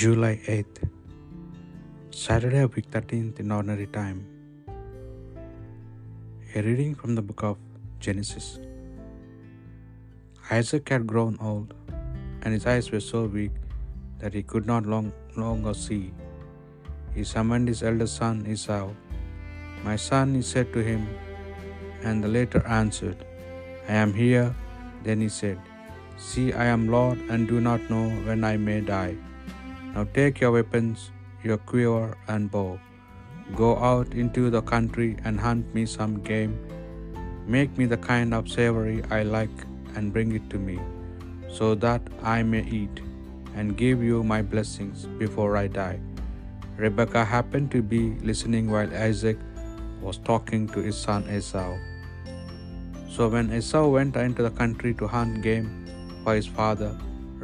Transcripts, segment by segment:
July 8th, Saturday of week 13th in ordinary time. A reading from the book of Genesis. Isaac had grown old, and his eyes were so weak that he could not long longer see. He summoned his eldest son Esau. My son, he said to him, and the latter answered, I am here. Then he said, See, I am Lord, and do not know when I may die. Now take your weapons, your quiver and bow. Go out into the country and hunt me some game. Make me the kind of savory I like and bring it to me, so that I may eat and give you my blessings before I die. Rebekah happened to be listening while Isaac was talking to his son Esau. So when Esau went into the country to hunt game for his father,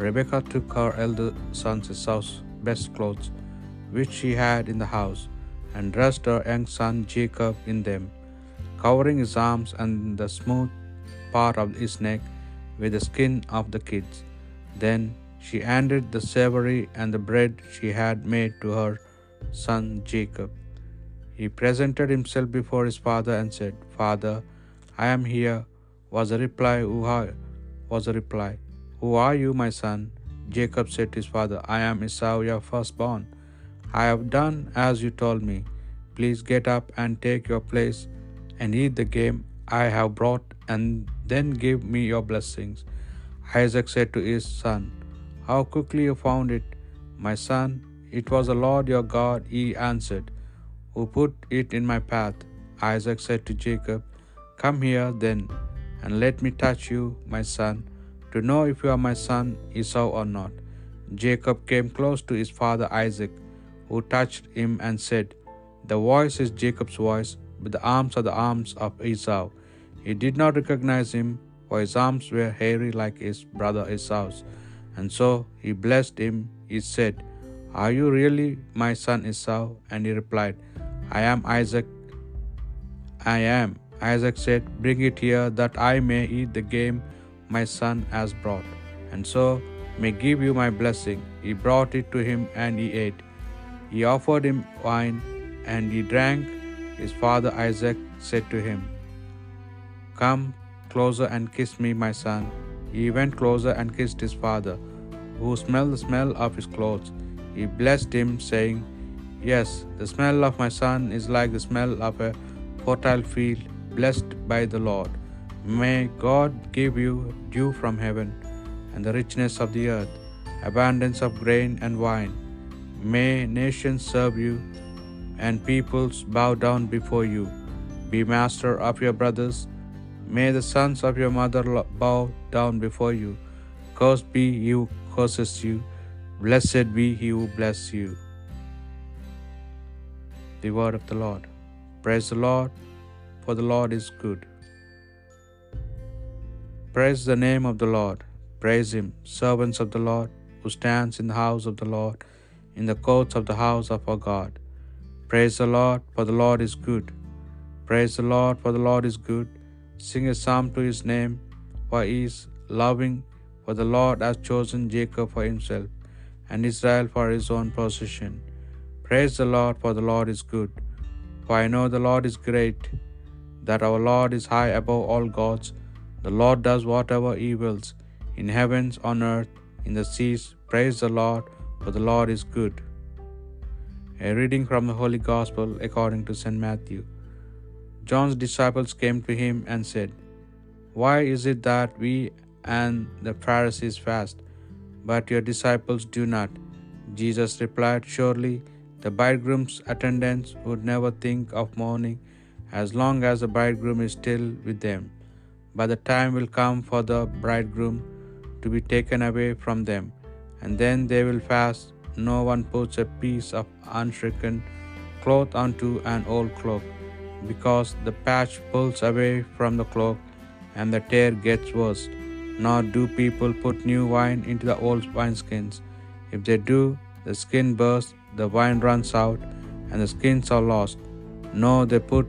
Rebekah took her elder son Esau's best clothes, which she had in the house, and dressed her young son Jacob in them, covering his arms and the smooth part of his neck with the skin of the kids. Then she handed the savory and the bread she had made to her son Jacob. He presented himself before his father and said, Father, I am here. Was the reply, are, was the reply, Who are you, my son? Jacob said to his father, I am Esau, your firstborn. I have done as you told me. Please get up and take your place and eat the game I have brought, and then give me your blessings. Isaac said to his son, How quickly you found it, my son. It was the Lord your God, he answered, who put it in my path. Isaac said to Jacob, Come here then, and let me touch you, my son, to know if you are my son Esau or not. Jacob came close to his father Isaac, who touched him and said, The voice is Jacob's voice, but the arms are the arms of Esau. He did not recognize him, for his arms were hairy like his brother Esau's. And so he blessed him. He said, Are you really my son Esau? And he replied, I am Isaac. I am. Isaac said, Bring it here that I may eat the game my son has brought, and so may give you my blessing. He brought it to him, and he ate. He offered him wine, and he drank. His father Isaac said to him, Come closer and kiss me, my son. He went closer and kissed his father, who smelled the smell of his clothes. He blessed him, saying, Yes, the smell of my son is like the smell of a fertile field, blessed by the Lord. May God give you dew from heaven, and the richness of the earth, abundance of grain and wine. May nations serve you, and peoples bow down before you. Be master of your brothers. May the sons of your mother bow down before you. Cursed be he who curses you. Blessed be he who blesses you. The word of the Lord. Praise the Lord, for the Lord is good. Praise the name of the Lord. Praise him, servants of the Lord, who stands in the house of the Lord, in the courts of the house of our God. Praise the Lord, for the Lord is good. Praise the Lord, for the Lord is good. Sing a psalm to his name, for he is loving, for the Lord has chosen Jacob for himself, and Israel for his own possession. Praise the Lord, for the Lord is good. For I know the Lord is great, that our Lord is high above all gods. The Lord does whatever he wills, in heavens, on earth, in the seas. Praise the Lord, for the Lord is good. A reading from the Holy Gospel according to St. Matthew. John's disciples came to him and said, Why is it that we and the Pharisees fast, but your disciples do not? Jesus replied, Surely the bridegroom's attendants would never think of mourning as long as the bridegroom is still with them. But the time will come for the bridegroom to be taken away from them, and then they will fast. No one puts a piece of unshrunken cloth onto an old cloak, because the patch pulls away from the cloak, and the tear gets worse. Nor do people put new wine into the old wineskins. If they do, the skin bursts, the wine runs out, and the skins are lost. No, they put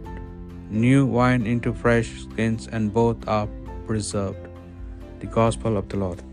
new wine into fresh skins, and both are preserved. The Gospel of the Lord.